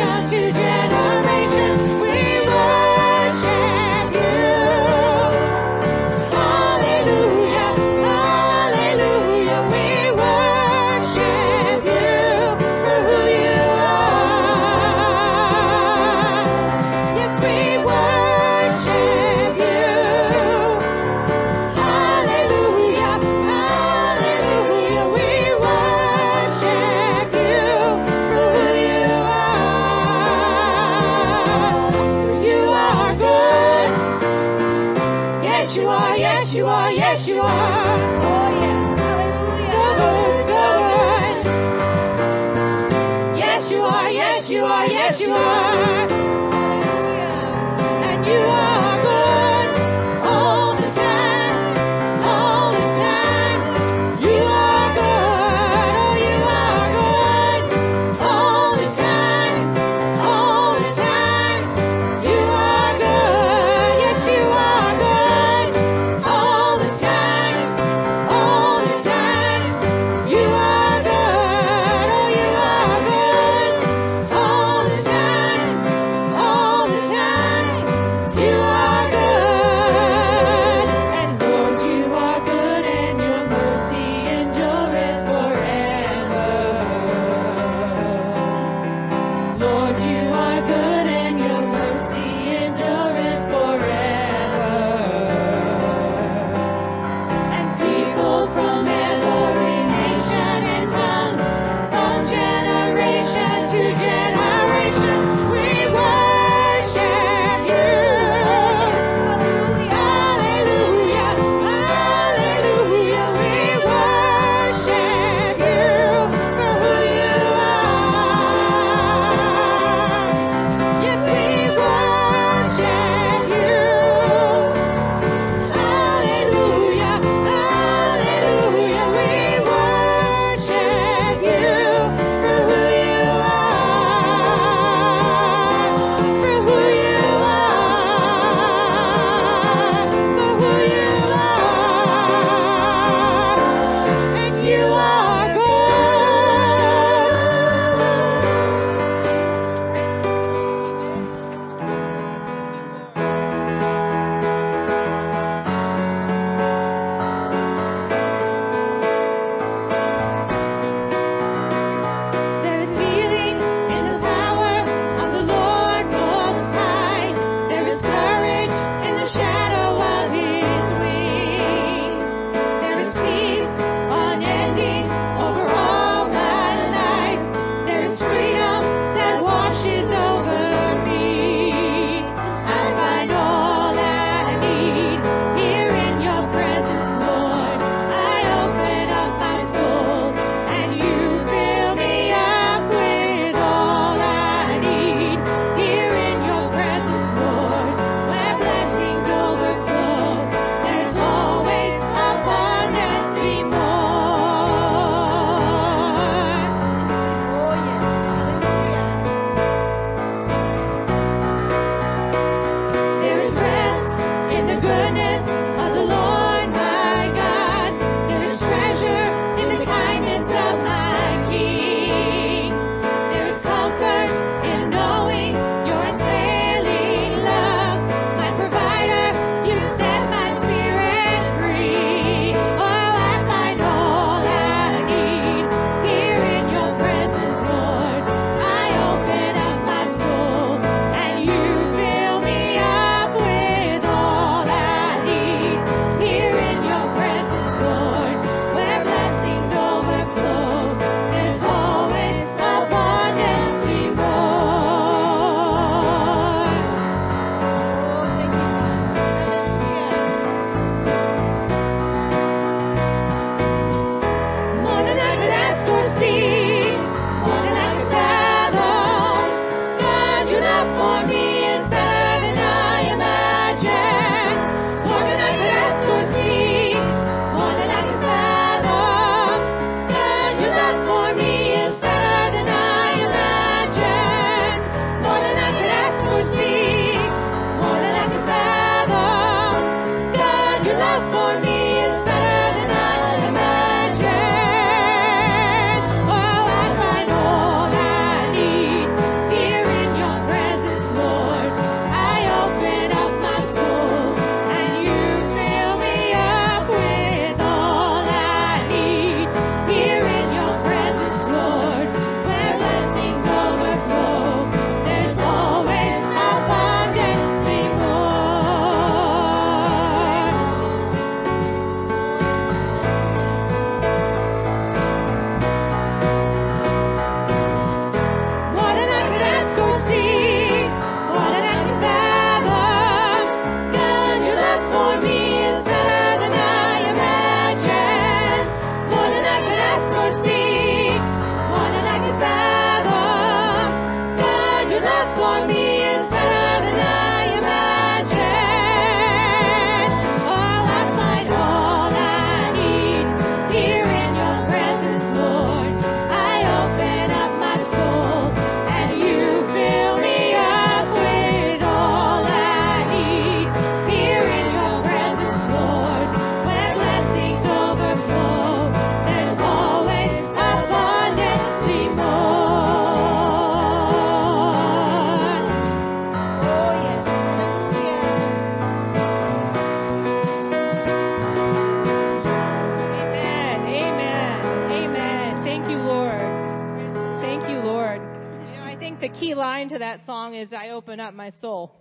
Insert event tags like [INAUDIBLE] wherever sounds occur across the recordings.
got you. Key line to that song is I open up my soul.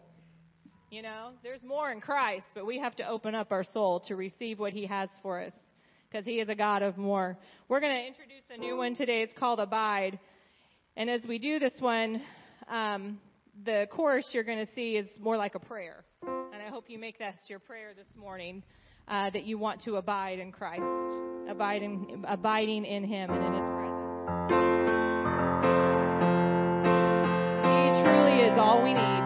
You know, there's more in Christ, but we have to open up our soul to receive what he has for us because he is a God of more. We're going to introduce a new one today. It's called Abide. And as we do this one, um, the chorus you're going to see is more like a prayer. And I hope you make that your prayer this morning uh, that you want to abide in Christ, abide in, abiding in him and in his all we need.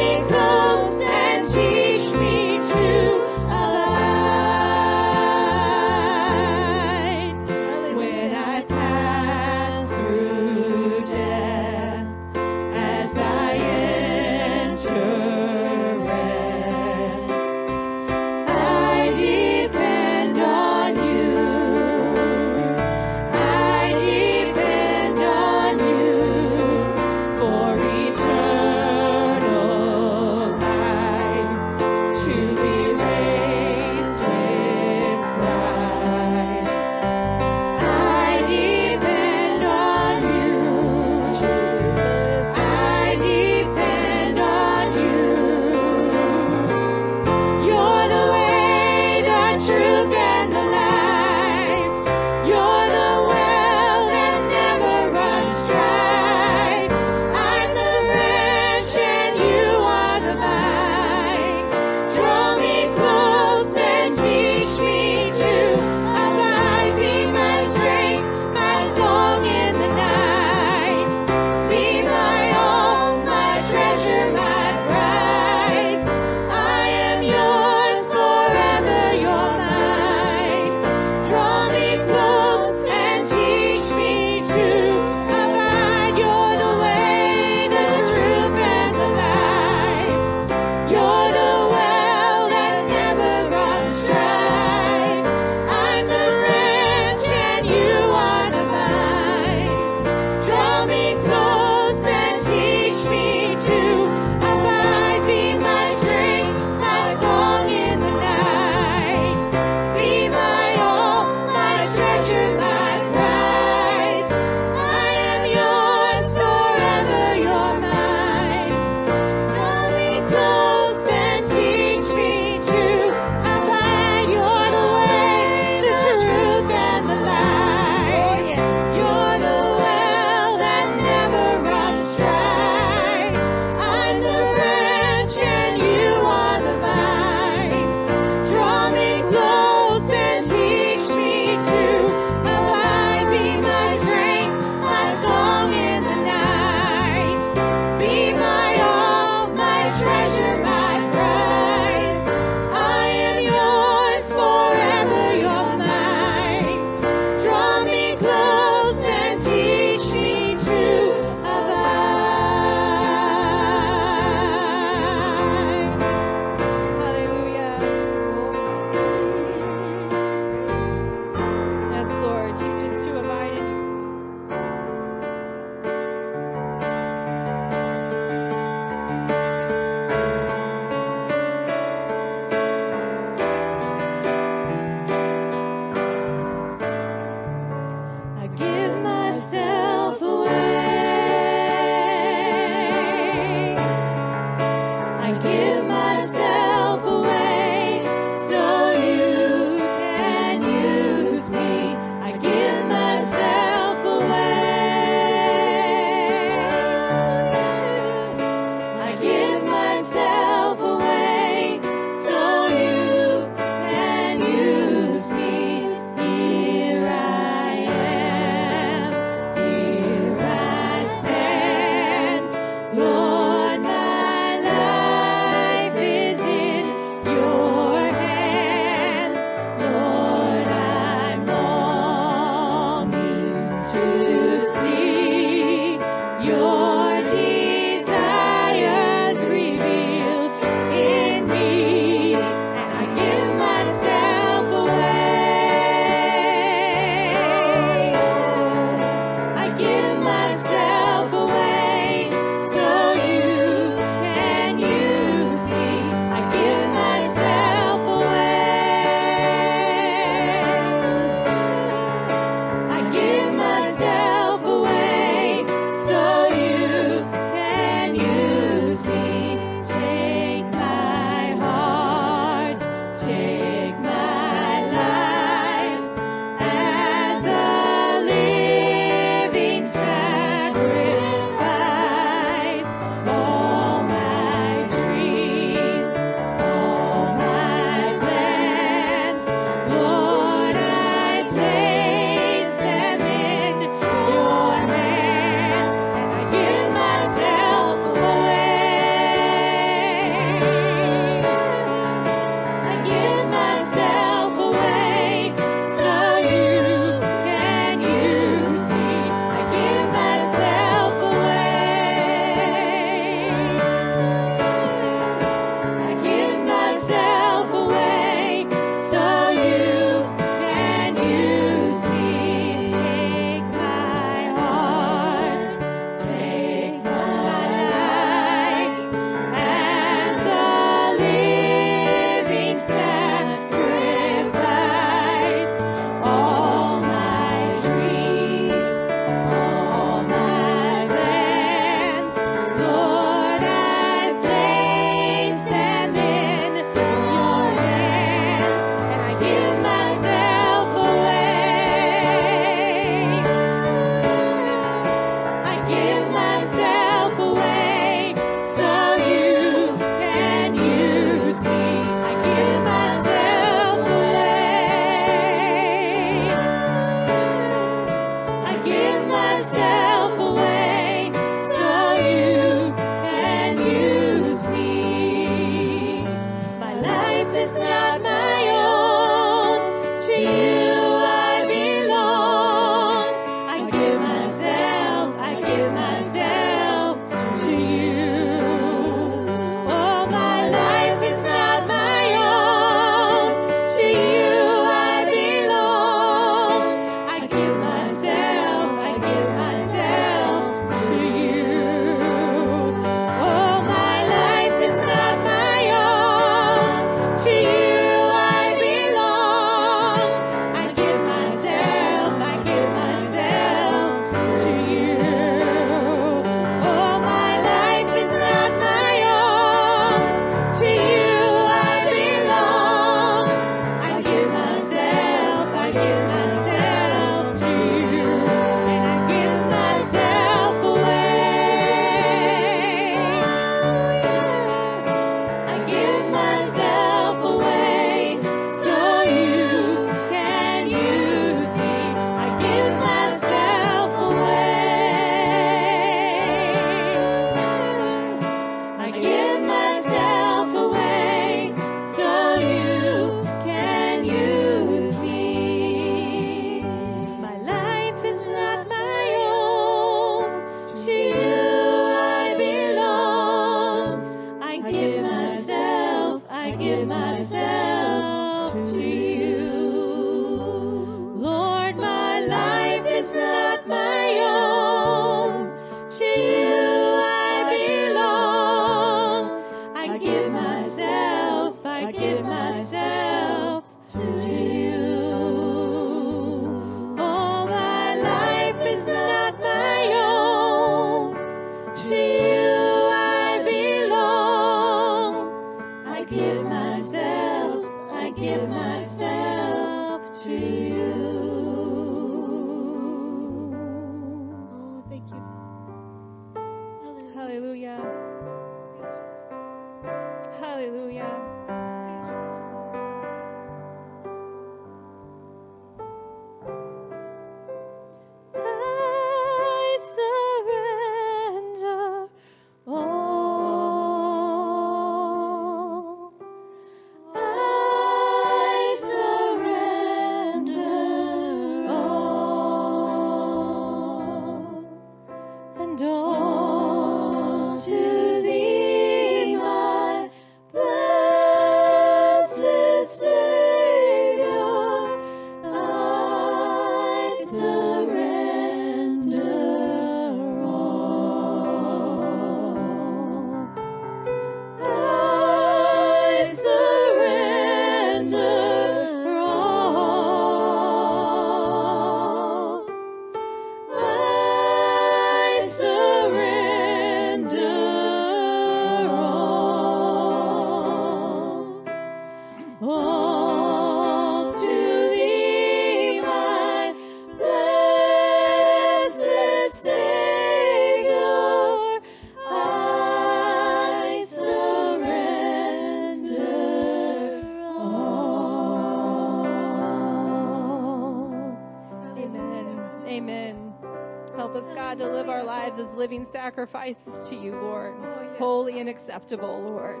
Help us, God, to live our lives as living sacrifices to you, Lord. Oh. Holy and acceptable, Lord.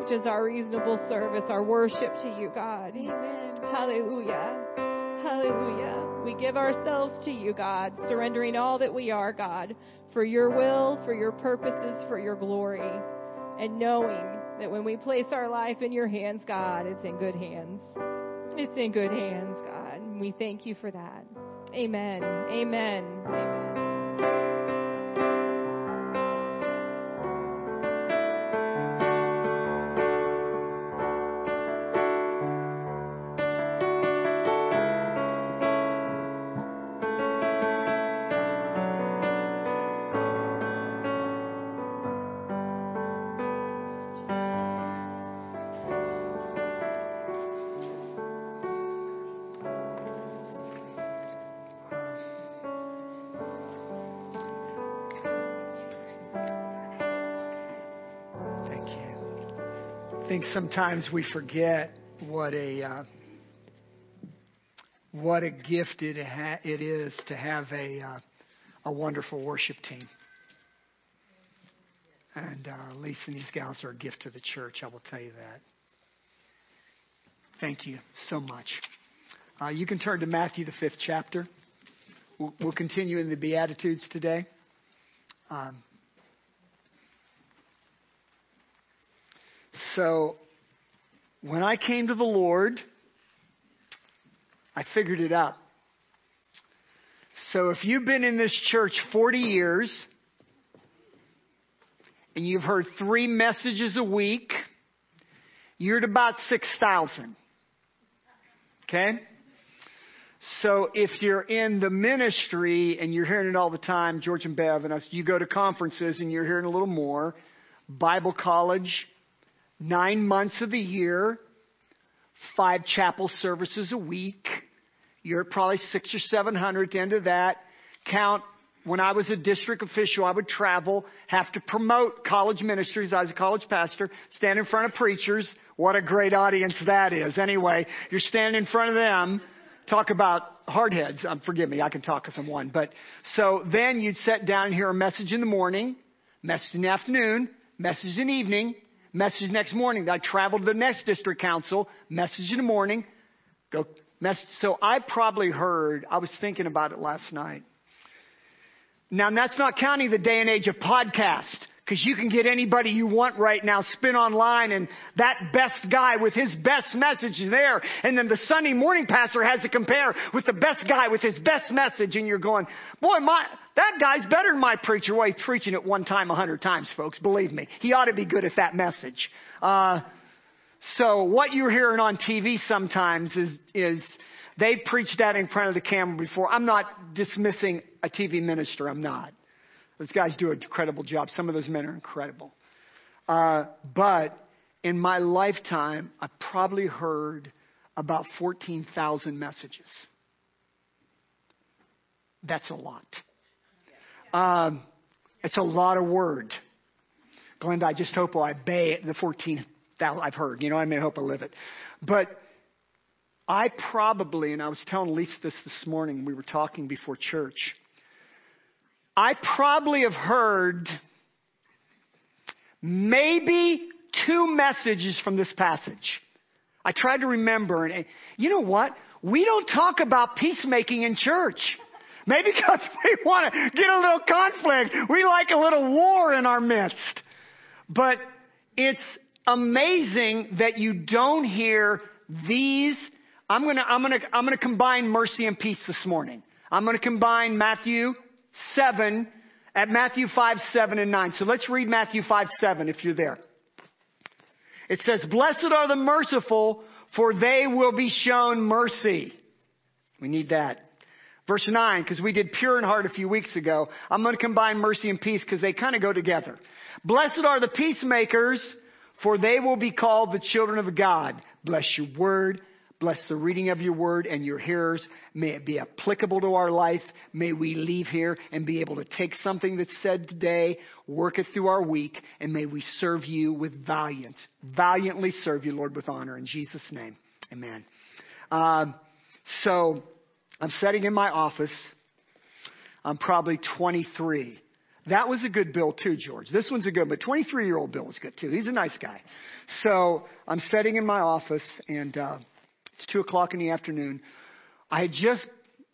Which is our reasonable service, our worship to you, God. Amen. Hallelujah. Hallelujah. We give ourselves to you, God, surrendering all that we are, God, for your will, for your purposes, for your glory, and knowing that when we place our life in your hands, God, it's in good hands. It's in good hands, God. And we thank you for that. Amen. Amen. Amen. Sometimes we forget what a uh, what a gift it ha- it is to have a uh, a wonderful worship team. And uh, Lisa and these gals are a gift to the church. I will tell you that. Thank you so much. Uh, you can turn to Matthew the fifth chapter. We'll, we'll continue in the Beatitudes today. Um, So when I came to the Lord, I figured it out. So if you've been in this church 40 years and you've heard three messages a week, you're at about 6,000. Okay? So if you're in the ministry and you're hearing it all the time, George and Bev and us, you go to conferences and you're hearing a little more, Bible college, nine months of the year, five chapel services a week. You're probably six or seven hundred end of that. Count when I was a district official, I would travel, have to promote college ministries. I was a college pastor, stand in front of preachers. What a great audience that is. Anyway, you're standing in front of them, talk about hardheads. Um, forgive me, I can talk because I'm one. But so then you'd sit down and hear a message in the morning, message in the afternoon, message in the evening, message next morning. I traveled to the next district council, message in the morning, go message. So I probably heard, I was thinking about it last night. Now that's not counting the day and age of podcast. Because you can get anybody you want right now, spin online, and that best guy with his best message is there. And then the Sunday morning pastor has to compare with the best guy with his best message, and you're going, boy, my, that guy's better than my preacher. Well, he's preaching it one time a hundred times, folks. Believe me. He ought to be good at that message. Uh, so what you're hearing on TV sometimes is, is they preached that in front of the camera before. I'm not dismissing a TV minister. I'm not. Those guys do an incredible job. Some of those men are incredible. Uh, but in my lifetime, I probably heard about 14,000 messages. That's a lot. Um, it's a lot of word. Glenda, I just hope I obey the 14,000 I've heard. You know, I I hope I live it. But I probably, and I was telling Lisa this this morning, we were talking before church. I probably have heard maybe two messages from this passage. I tried to remember, and you know what? We don't talk about peacemaking in church. Maybe [LAUGHS] because we want to get a little conflict. We like a little war in our midst. But it's amazing that you don't hear these. I'm gonna, I'm gonna, I'm gonna combine mercy and peace this morning. I'm gonna combine Matthew 7 at Matthew 5, 7 and 9. So let's read Matthew 5, 7 if you're there. It says, Blessed are the merciful, for they will be shown mercy. We need that. Verse 9, because we did pure in heart a few weeks ago. I'm going to combine mercy and peace because they kind of go together. Blessed are the peacemakers, for they will be called the children of God. Bless your word. Bless the reading of your word and your hearers. May it be applicable to our life. May we leave here and be able to take something that's said today, work it through our week, and may we serve you with valiant, valiantly serve you, Lord, with honor. In Jesus' name, amen. Um, so, I'm sitting in my office. I'm probably 23. That was a good bill too, George. This one's a good, but 23 year old Bill was good too. He's a nice guy. So I'm sitting in my office and uh, it's two o'clock in the afternoon. I had just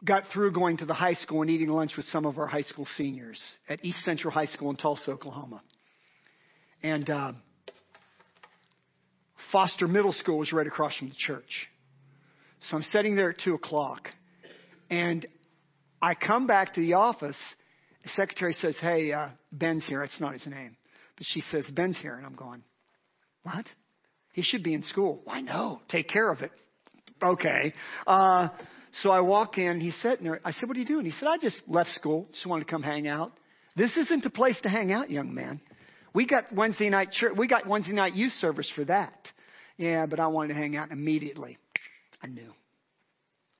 got through going to the high school and eating lunch with some of our high school seniors at East Central High School in Tulsa, Oklahoma. And uh, Foster Middle School was right across from the church. So I'm sitting there at two o'clock, and I come back to the office. The secretary says, "Hey, uh, Ben's here." It's not his name, but she says, "Ben's here," and I'm going, "What? He should be in school." Why no? Take care of it. Okay. Uh, so I walk in. He's sitting there. I said, "What are you doing?" He said, "I just left school. Just wanted to come hang out." This isn't the place to hang out, young man. We got Wednesday night church. We got Wednesday night youth service for that. Yeah, but I wanted to hang out immediately. I knew.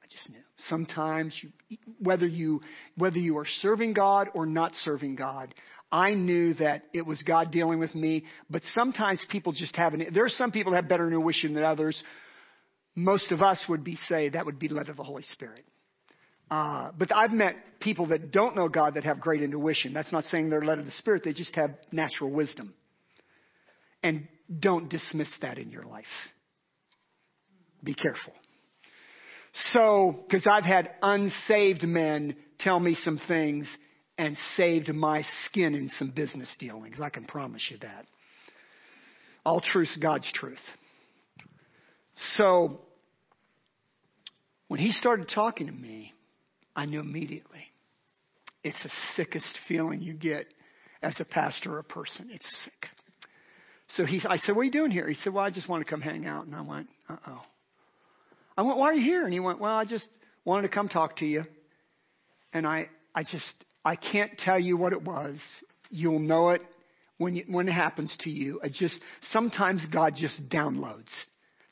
I just knew. Sometimes, you, whether you whether you are serving God or not serving God, I knew that it was God dealing with me. But sometimes people just have an. There are some people that have better intuition than others. Most of us would be say that would be led of the Holy Spirit. Uh, but I've met people that don't know God that have great intuition. That's not saying they're led of the Spirit. They just have natural wisdom. And don't dismiss that in your life. Be careful. So, because I've had unsaved men tell me some things and saved my skin in some business dealings. I can promise you that. All truth's God's truth. So, when he started talking to me, I knew immediately. It's the sickest feeling you get as a pastor or a person. It's sick. So he, I said, "What are you doing here?" He said, "Well, I just want to come hang out." And I went, "Uh oh." I went, "Why are you here?" And he went, "Well, I just wanted to come talk to you." And I, I just, I can't tell you what it was. You'll know it when you, when it happens to you. I just sometimes God just downloads.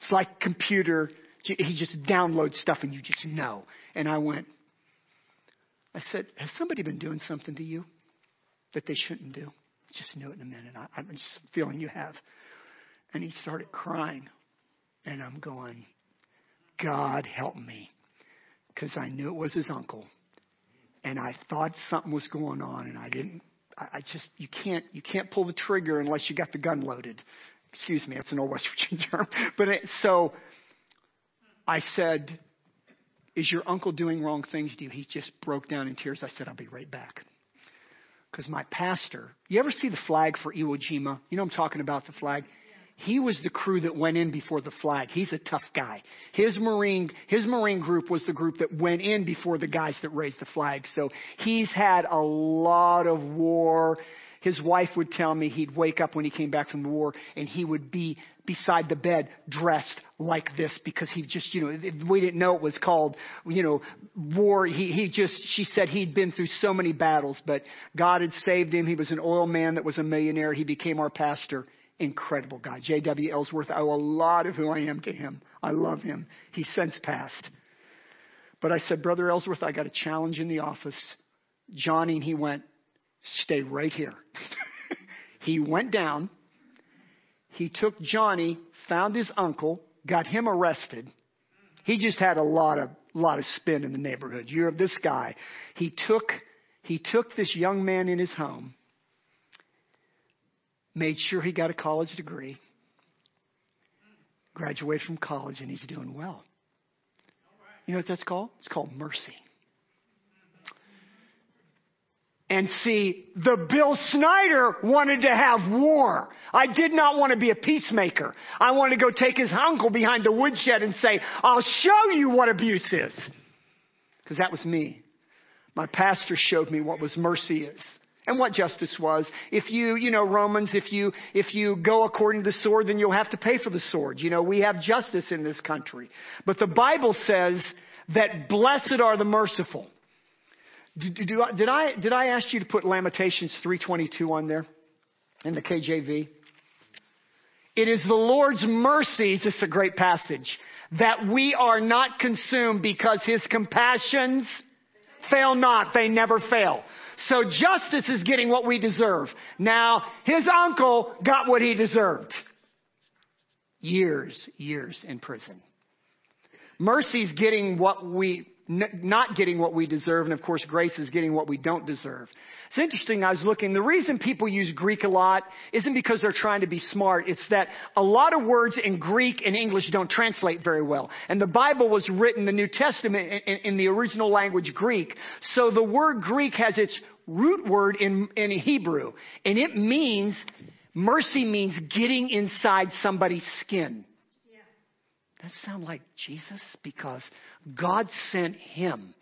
It's like computer. He just downloads stuff, and you just know. And I went. I said, "Has somebody been doing something to you that they shouldn't do?" Just knew it in a minute. I, I'm just feeling you have. And he started crying. And I'm going, God help me. Because I knew it was his uncle. And I thought something was going on and I didn't I, I just you can't you can't pull the trigger unless you got the gun loaded. Excuse me, it's an old West Virginia [LAUGHS] term. But it, so I said, Is your uncle doing wrong things to you? He just broke down in tears. I said, I'll be right back because my pastor, you ever see the flag for Iwo Jima? You know I'm talking about the flag? He was the crew that went in before the flag. He's a tough guy. His Marine, his Marine group was the group that went in before the guys that raised the flag. So he's had a lot of war his wife would tell me he'd wake up when he came back from the war and he would be beside the bed dressed like this because he just, you know, we didn't know it was called, you know, war. He, he just, she said he'd been through so many battles, but God had saved him. He was an oil man that was a millionaire. He became our pastor. Incredible guy. J.W. Ellsworth, I owe a lot of who I am to him. I love him. He's since passed. But I said, Brother Ellsworth, I got a challenge in the office. Johnny, and he went, Stay right here. [LAUGHS] he went down. He took Johnny, found his uncle, got him arrested. He just had a lot of lot of spin in the neighborhood. You're of this guy. He took he took this young man in his home, made sure he got a college degree, graduated from college, and he's doing well. You know what that's called? It's called mercy. And see, the Bill Snyder wanted to have war. I did not want to be a peacemaker. I wanted to go take his uncle behind the woodshed and say, I'll show you what abuse is. Because that was me. My pastor showed me what was mercy is and what justice was. If you, you know, Romans, if you, if you go according to the sword, then you'll have to pay for the sword. You know, we have justice in this country. But the Bible says that blessed are the merciful. Did, did, I, did I ask you to put Lamentations 322 on there in the KJV? It is the Lord's mercies, this is a great passage, that we are not consumed because his compassions fail not. They never fail. So justice is getting what we deserve. Now, his uncle got what he deserved. Years, years in prison. Mercy's getting what we not getting what we deserve, and of course, grace is getting what we don't deserve. It's interesting, I was looking, the reason people use Greek a lot isn't because they're trying to be smart. It's that a lot of words in Greek and English don't translate very well. And the Bible was written, the New Testament, in, in the original language Greek. So the word Greek has its root word in, in Hebrew. And it means, mercy means getting inside somebody's skin. That sound like Jesus? Because God sent him.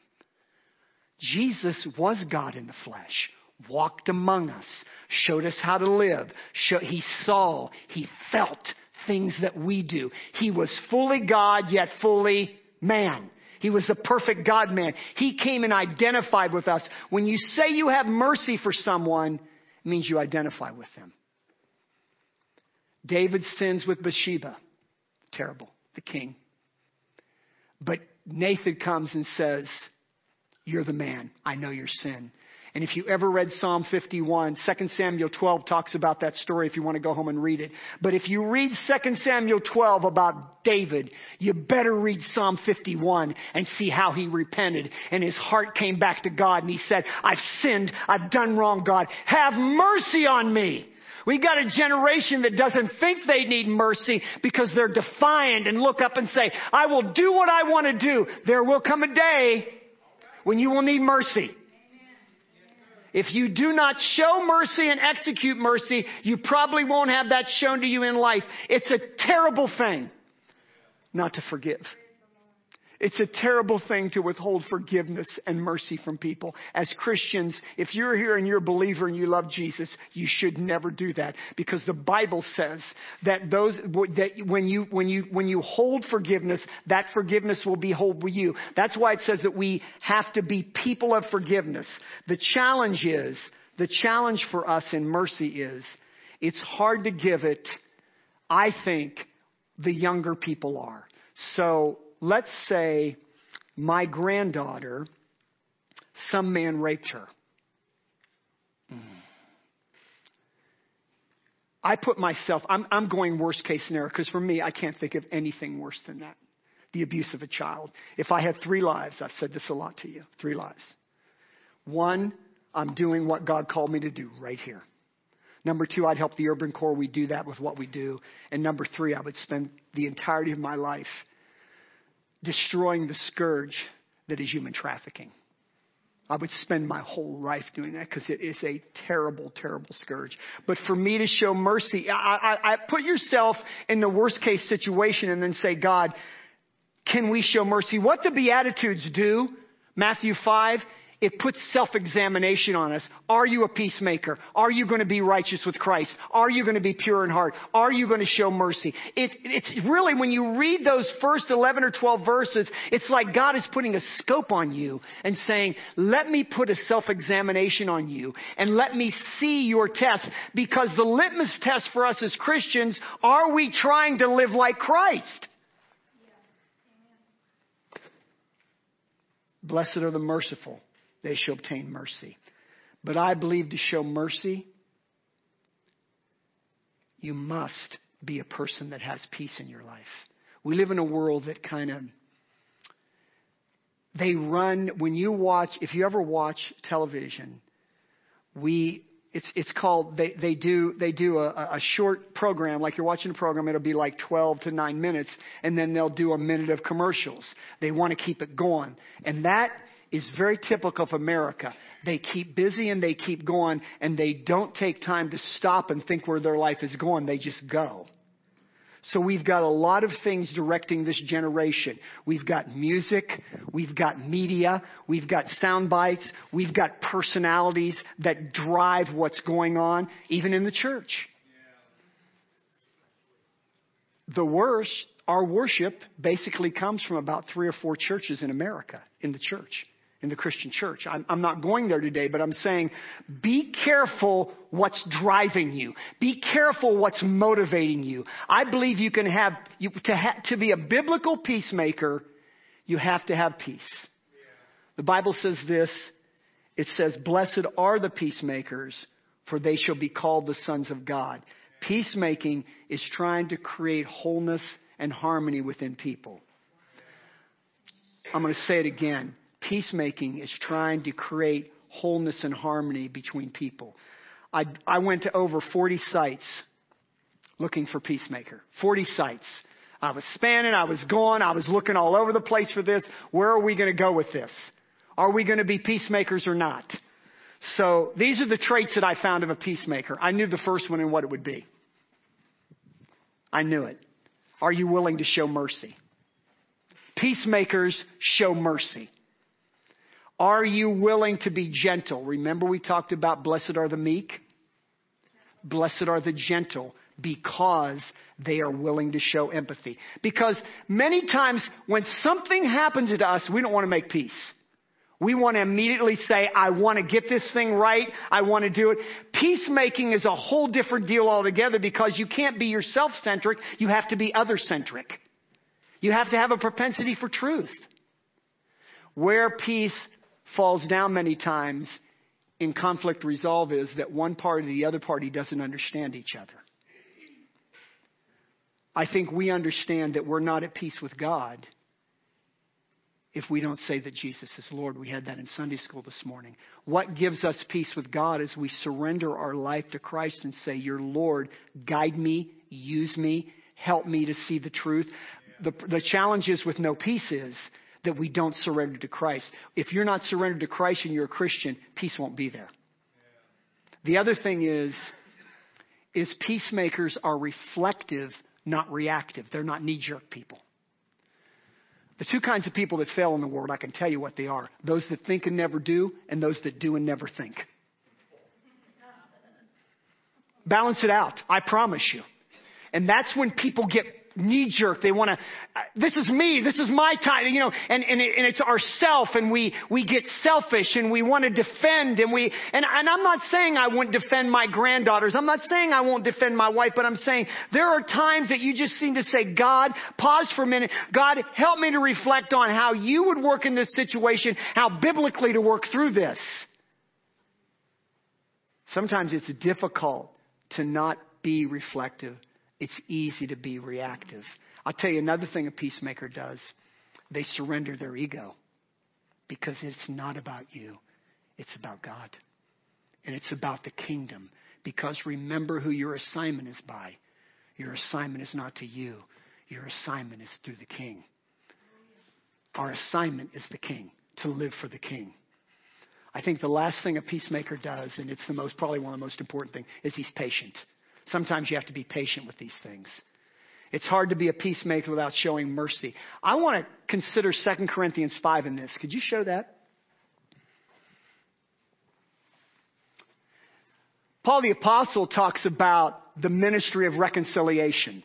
Jesus was God in the flesh, walked among us, showed us how to live. Show, he saw, he felt things that we do. He was fully God, yet fully man. He was a perfect God man. He came and identified with us. When you say you have mercy for someone, it means you identify with them. David sins with Bathsheba. Terrible. The king. But Nathan comes and says, You're the man. I know your sin. And if you ever read Psalm 51, 2 Samuel 12 talks about that story if you want to go home and read it. But if you read 2 Samuel 12 about David, you better read Psalm 51 and see how he repented and his heart came back to God and he said, I've sinned. I've done wrong, God. Have mercy on me. We got a generation that doesn't think they need mercy because they're defiant and look up and say, I will do what I want to do. There will come a day when you will need mercy. If you do not show mercy and execute mercy, you probably won't have that shown to you in life. It's a terrible thing not to forgive. It's a terrible thing to withhold forgiveness and mercy from people. As Christians, if you're here and you're a believer and you love Jesus, you should never do that because the Bible says that those that when you when you when you hold forgiveness, that forgiveness will be hold with you. That's why it says that we have to be people of forgiveness. The challenge is the challenge for us in mercy is it's hard to give it. I think the younger people are. So let's say my granddaughter, some man raped her. I put myself, I'm, I'm going worst case scenario because for me, I can't think of anything worse than that. The abuse of a child. If I had three lives, I've said this a lot to you three lives. One, I'm doing what God called me to do right here. Number two, I'd help the Urban core. We do that with what we do. And number three, I would spend the entirety of my life destroying the scourge that is human trafficking. I would spend my whole life doing that because it is a terrible, terrible scourge. But for me to show mercy, I, I, I put yourself in the worst case situation and then say, God, can we show mercy? What the Beatitudes do, Matthew 5, it puts self-examination on us. Are you a peacemaker? Are you going to be righteous with Christ? Are you going to be pure in heart? Are you going to show mercy? It, it's really, when you read those first 11 or 12 verses, it's like God is putting a scope on you and saying, let me put a self-examination on you and let me see your test because the litmus test for us as Christians, are we trying to live like Christ? Blessed are the merciful they shall obtain mercy. But I believe to show mercy, you must be a person that has peace in your life. We live in a world that kind of they run when you watch if you ever watch television we it's it's called they they do they do a, a short program like you're watching a program it'll be like 12 to 9 minutes and then they'll do a minute of commercials they want to keep it going and that is very typical of America. They keep busy and they keep going and they don't take time to stop and think where their life is going. They just go. So we've got a lot of things directing this generation. We've got music, we've got media, we've got sound bites, we've got personalities that drive what's going on, even in the church. The worst, our worship basically comes from about three or four churches in America, in the church in the Christian church. I'm, I'm, not going there today, but I'm saying be careful what's driving you. Be careful what's motivating you. I believe you can have, you, to, ha, to be a biblical peacemaker, you have to have peace. The Bible says this. It says, blessed are the peacemakers, for they shall be called the sons of God. Peacemaking is trying to create wholeness and harmony within people. I'm going to say it again Peacemaking is trying to create wholeness and harmony between people. I, I went to over 40 sites looking for Peacemaker. 40 sites. I was spanning, I was going, I was looking all over the place for this. Where are we going to go with this? Are we going to be peacemakers or not? So these are the traits that I found of a peacemaker. I knew the first one and what it would be. I knew it. Are you willing to show mercy? Peacemakers show mercy. Are you willing to be gentle? Remember we talked about blessed are the meek? Blessed are the gentle because they are willing to show empathy. Because many times when something happens to us, we don't want to make peace. We want to immediately say, I want to get this thing right. I want to do it. Peacemaking is a whole different deal altogether because you can't be yourself centric. You have to be other centric. You have to have a propensity for truth. Where peace falls down many times in conflict resolve is that one party the other party doesn't understand each other. I think we understand that we're not at peace with God if we don't say that Jesus is Lord. We had that in Sunday school this morning. What gives us peace with God is we surrender our life to Christ and say, Your Lord, guide me, use me, help me to see the truth. The, the challenge is with no peace is that we don't surrender to Christ. If you're not surrendered to Christ and you're a Christian, peace won't be there. The other thing is, is peacemakers are reflective, not reactive. They're not knee-jerk people. The two kinds of people that fail in the world, I can tell you what they are. Those that think and never do, and those that do and never think. Balance it out. I promise you. And that's when people get knee jerk. They want to, uh, this is me, this is my time, you know, and, and, it, and it's ourself and we, we get selfish and we want to defend and we, and, and I'm not saying I won't defend my granddaughters. I'm not saying I won't defend my wife, but I'm saying there are times that you just seem to say, God, pause for a minute. God, help me to reflect on how you would work in this situation, how biblically to work through this. Sometimes it's difficult to not be reflective it's easy to be reactive. I'll tell you another thing a peacemaker does they surrender their ego because it's not about you, it's about God. And it's about the kingdom. Because remember who your assignment is by. Your assignment is not to you, your assignment is through the king. Our assignment is the king, to live for the king. I think the last thing a peacemaker does, and it's the most probably one of the most important things, is he's patient. Sometimes you have to be patient with these things. It's hard to be a peacemaker without showing mercy. I want to consider 2 Corinthians 5 in this. Could you show that? Paul the Apostle talks about the ministry of reconciliation.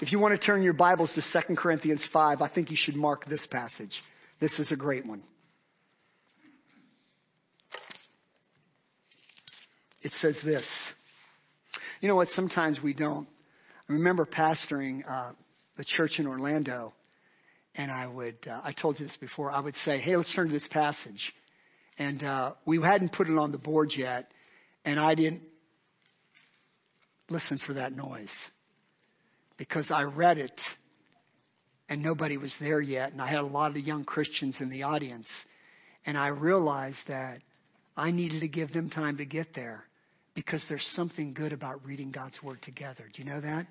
If you want to turn your Bibles to 2 Corinthians 5, I think you should mark this passage. This is a great one. It says this. You know what? Sometimes we don't. I remember pastoring uh, the church in Orlando, and I would, uh, I told you this before, I would say, hey, let's turn to this passage. And uh, we hadn't put it on the board yet, and I didn't listen for that noise because I read it and nobody was there yet, and I had a lot of young Christians in the audience. And I realized that I needed to give them time to get there because there's something good about reading God's word together. Do you know that?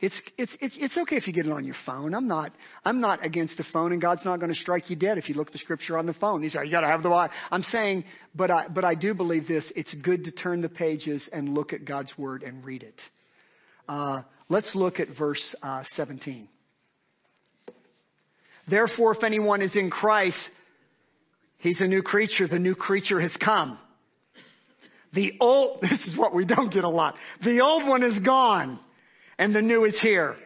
It's, it's, it's, it's okay if you get it on your phone. I'm not, I'm not against the phone and God's not going to strike you dead if you look the scripture on the phone. He's like, you got to have the why. I'm saying, but I, but I do believe this. It's good to turn the pages and look at God's word and read it. Uh, let's look at verse uh, 17. Therefore, if anyone is in Christ, he's a new creature. The new creature has come. The old, [LAUGHS] this is what we don't get a lot. The old one is gone and the new is here.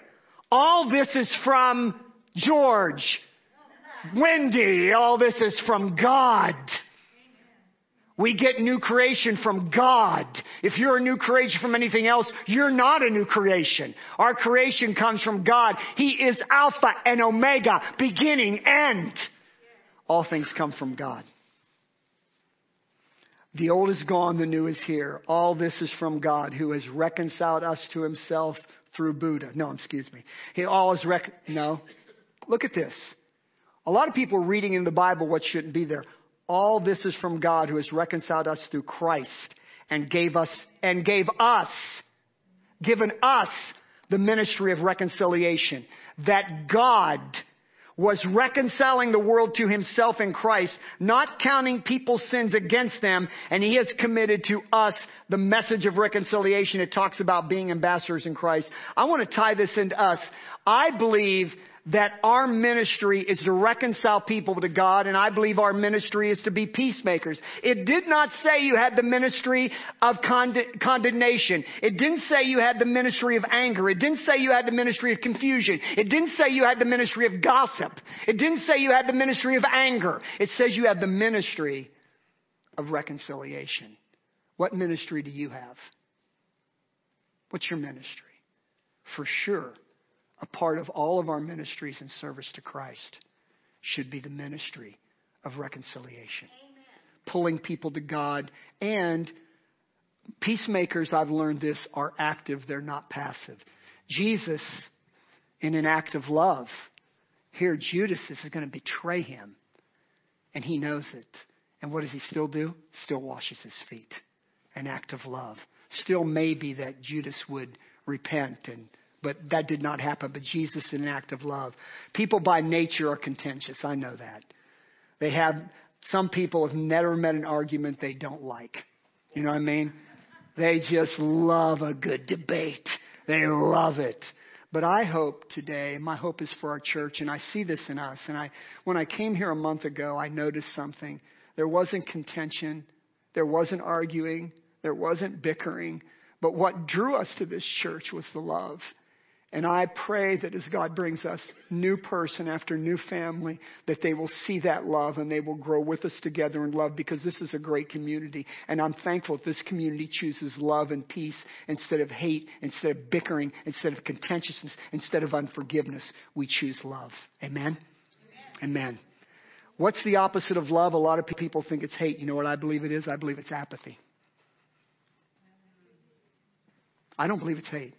All this is from George, Wendy. All this is from God. We get new creation from God. If you're a new creation from anything else, you're not a new creation. Our creation comes from God. He is Alpha and Omega, beginning, end. All things come from God. The old is gone, the new is here. All this is from God who has reconciled us to himself through Buddha. No, excuse me. He all is rec- no. Look at this. A lot of people reading in the Bible what shouldn't be there. All this is from God who has reconciled us through Christ and gave us, and gave us, given us the ministry of reconciliation. That God was reconciling the world to himself in Christ, not counting people's sins against them, and he has committed to us the message of reconciliation. It talks about being ambassadors in Christ. I want to tie this into us. I believe that our ministry is to reconcile people to God, and I believe our ministry is to be peacemakers. It did not say you had the ministry of cond- condemnation. It didn't say you had the ministry of anger. It didn't say you had the ministry of confusion. It didn't say you had the ministry of gossip. It didn't say you had the ministry of anger. It says you have the ministry of reconciliation. What ministry do you have? What's your ministry? For sure, a part of all of our ministries and service to Christ should be the ministry of reconciliation. Amen. Pulling people to God and peacemakers, I've learned this, are active, they're not passive. Jesus, in an act of love, here Judas is going to betray him, and he knows it. And what does he still do? Still washes his feet. An act of love. Still, maybe that Judas would repent and but that did not happen. But Jesus in an act of love. People by nature are contentious. I know that. They have, some people have never met an argument they don't like. You know what I mean? They just love a good debate. They love it. But I hope today, my hope is for our church, and I see this in us. And I, when I came here a month ago, I noticed something. There wasn't contention. There wasn't arguing. There wasn't bickering. But what drew us to this church was the love. And I pray that as God brings us new person after new family, that they will see that love and they will grow with us together in love because this is a great community. And I'm thankful that this community chooses love and peace instead of hate, instead of bickering, instead of contentiousness, instead of unforgiveness. We choose love. Amen? Amen. Amen. What's the opposite of love? A lot of people think it's hate. You know what I believe it is? I believe it's apathy. I don't believe it's hate.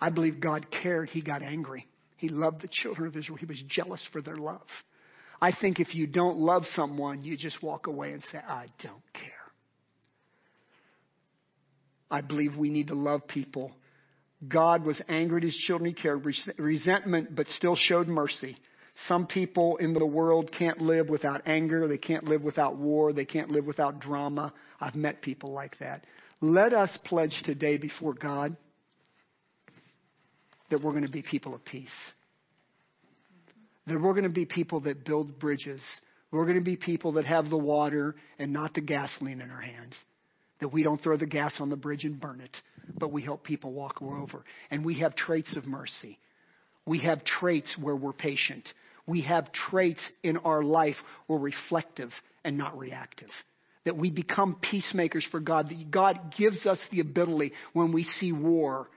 I believe God cared. He got angry. He loved the children of Israel. He was jealous for their love. I think if you don't love someone, you just walk away and say, I don't care. I believe we need to love people. God was angry at his children. He cared resentment, but still showed mercy. Some people in the world can't live without anger. They can't live without war. They can't live without drama. I've met people like that. Let us pledge today before God that we're going to be people of peace. That we're going to be people that build bridges. We're going to be people that have the water and not the gasoline in our hands. That we don't throw the gas on the bridge and burn it, but we help people walk over. And we have traits of mercy. We have traits where we're patient. We have traits in our life where we're reflective and not reactive. That we become peacemakers for God. That God gives us the ability when we see war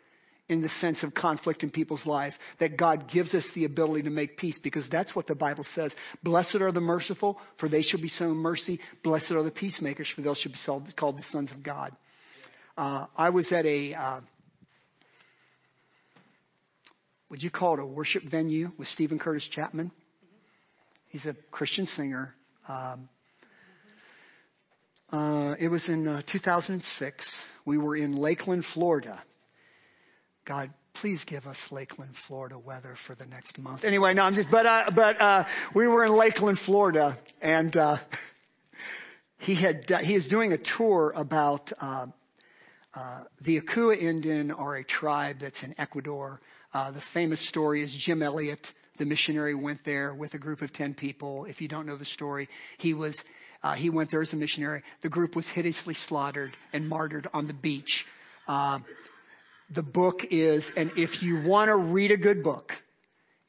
in the sense of conflict in people's lives, that God gives us the ability to make peace because that's what the Bible says. Blessed are the merciful, for they shall be shown mercy. Blessed are the peacemakers, for they shall be called the sons of God. Uh, I was at a, uh, would you call it a worship venue with Steven Curtis Chapman? He's a Christian singer. Um, uh, it was in uh, 2006. We were in Lakeland, Florida. God, please give us Lakeland, Florida weather for the next month. Anyway, no, I'm just, but, uh, but, uh, we were in Lakeland, Florida, and, uh, he had, uh, he is doing a tour about, uh, uh, the Auca Indian are a tribe that's in Ecuador. Uh, the famous story is Jim Elliot, the missionary, went there with a group of 10 people. If you don't know the story, he was, uh, he went there as a missionary. The group was hideously slaughtered and martyred on the beach. Uh, the book is, and if you want to read a good book,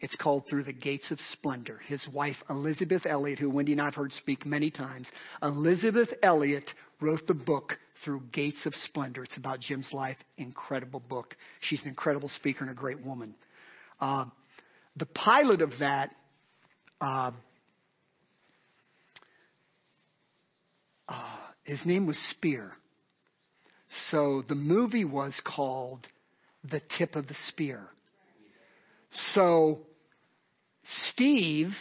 it's called Through the Gates of Splendor. His wife, Elisabeth Elliot, who Wendy and I have heard speak many times, Elisabeth Elliot wrote the book Through Gates of Splendor. It's about Jim's life. Incredible book. She's an incredible speaker and a great woman. Uh, the pilot of that uh, uh, his name was Spear. So the movie was called The Tip of the Spear. So Steve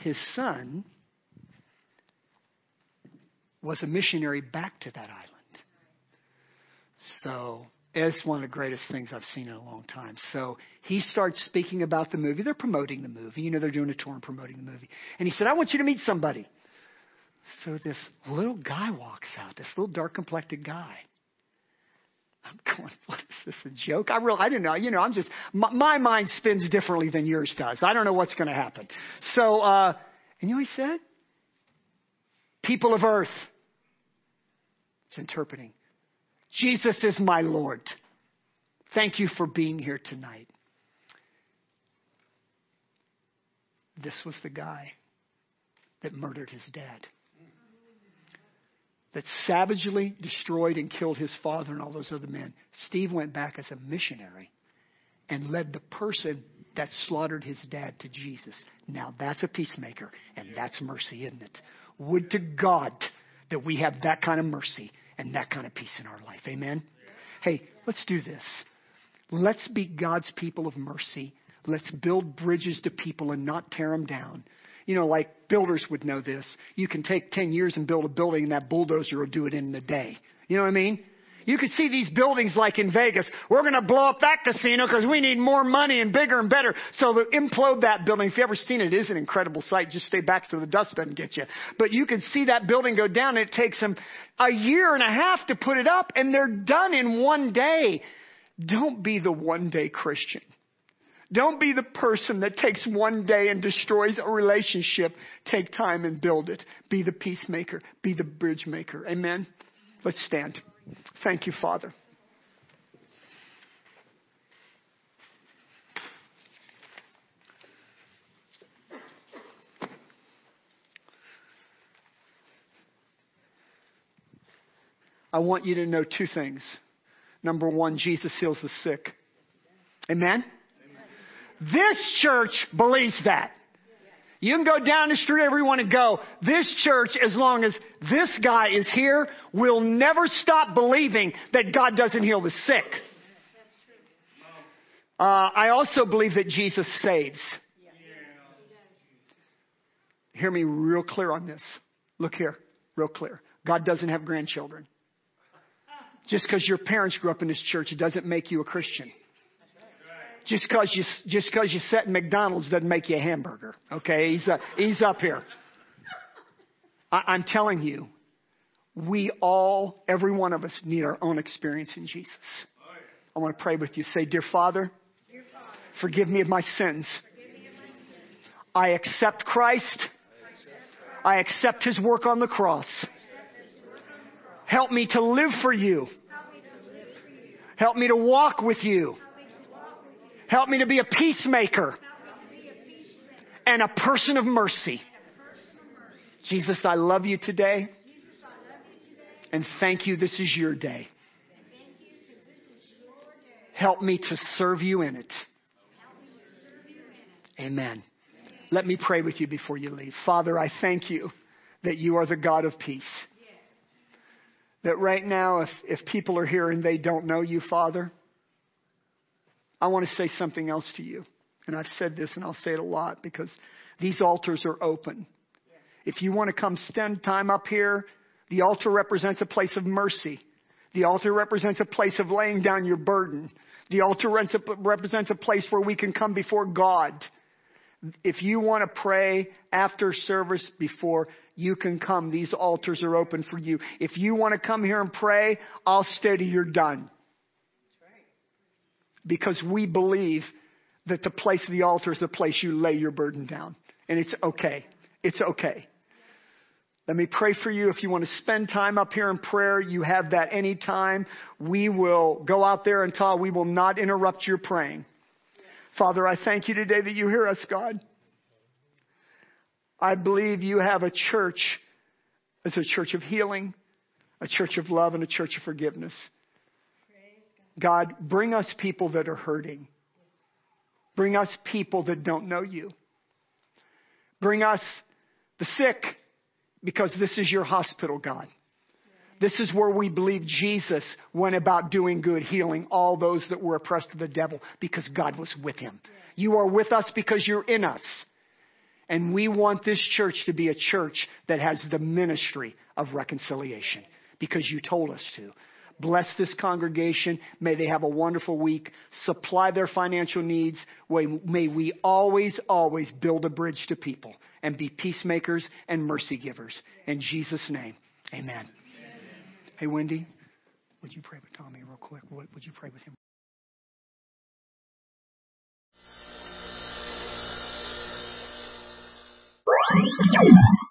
his son was a missionary back to that island. So it's one of the greatest things I've seen in a long time. So he starts speaking about the movie. They're promoting the movie. You know, they're doing a tour and promoting the movie. And he said, I want you to meet somebody. So this little guy walks out, this little dark complected guy. I'm [LAUGHS] going, what is this, a joke? I really, I didn't know. You know, I'm just, my, my mind spins differently than yours does. I don't know what's going to happen. So, uh, and you know he said? People of earth. It's interpreting. Jesus is my Lord. Thank you for being here tonight. This was the guy that murdered his dad, that savagely destroyed and killed his father and all those other men. Steve went back as a missionary and led the person that slaughtered his dad to Jesus. Now that's a peacemaker, and that's mercy, isn't it? Would to God that we have that kind of mercy and that kind of peace in our life. Amen? Hey, let's do this. Let's be God's people of mercy. Let's build bridges to people and not tear them down. You know, like builders would know this. You can take 10 years and build a building, and that bulldozer will do it in a day. You know what I mean? You could see these buildings like in Vegas. We're going to blow up that casino because we need more money and bigger and better. So to implode that building, if you've ever seen it, it is an incredible sight. Just stay back so the dust doesn't get you. But you can see that building go down. And it takes them a year and a half to put it up, and they're done in one day. Don't be the one day Christian. Don't be the person that takes one day and destroys a relationship. Take time and build it. Be the peacemaker. Be the bridge maker. Amen. Let's stand. Thank you, Father. I want you to know two things. Number one, Jesus heals the sick. Amen? This church believes that. You can go down the street, everyone, and go, this church, as long as this guy is here, will never stop believing that God doesn't heal the sick. Uh, I also believe that Jesus saves. Hear me real clear on this. Look here, real clear. God doesn't have grandchildren. Just because your parents grew up in this church, it doesn't make you a Christian. Just because you just because you sat in McDonald's doesn't make you a hamburger. Okay, he's uh, he's up here. I, I'm telling you, we all, every one of us, need our own experience in Jesus. I want to pray with you. Say, dear Father, forgive me of my sins. I accept Christ. I accept His work on the cross. Help me to live for you. Help me to walk with you. Help me to be a peacemaker and a person of mercy. Jesus, I love you today. And thank you, this is your day. Help me to serve you in it. Amen. Let me pray with you before you leave. Father, I thank you that you are the God of peace. That right now, if, if people are here and they don't know you, Father, I want to say something else to you. And I've said this and I'll say it a lot because these altars are open. If you want to come spend time up here, the altar represents a place of mercy. The altar represents a place of laying down your burden. The altar represents a place where we can come before God. If you want to pray after service before, you can come. These altars are open for you. If you want to come here and pray, I'll stay till you're done. Because we believe that the place of the altar is the place you lay your burden down. And it's okay. It's okay. Let me pray for you. If you want to spend time up here in prayer, you have that anytime. We will go out there and talk. We will not interrupt your praying. Father, I thank you today that you hear us, God. I believe you have a church as a church of healing, a church of love, and a church of forgiveness. God, bring us people that are hurting. Bring us people that don't know you. Bring us the sick because this is your hospital, God. This is where we believe Jesus went about doing good, healing all those that were oppressed of the devil because God was with him. You are with us because you're in us. And we want this church to be a church that has the ministry of reconciliation because you told us to. Bless this congregation. May they have a wonderful week. Supply their financial needs. May we always, always build a bridge to people and be peacemakers and mercy givers. In Jesus' name, amen. amen. Hey, Wendy, would you pray with Tommy real quick? Would you pray with him? [LAUGHS]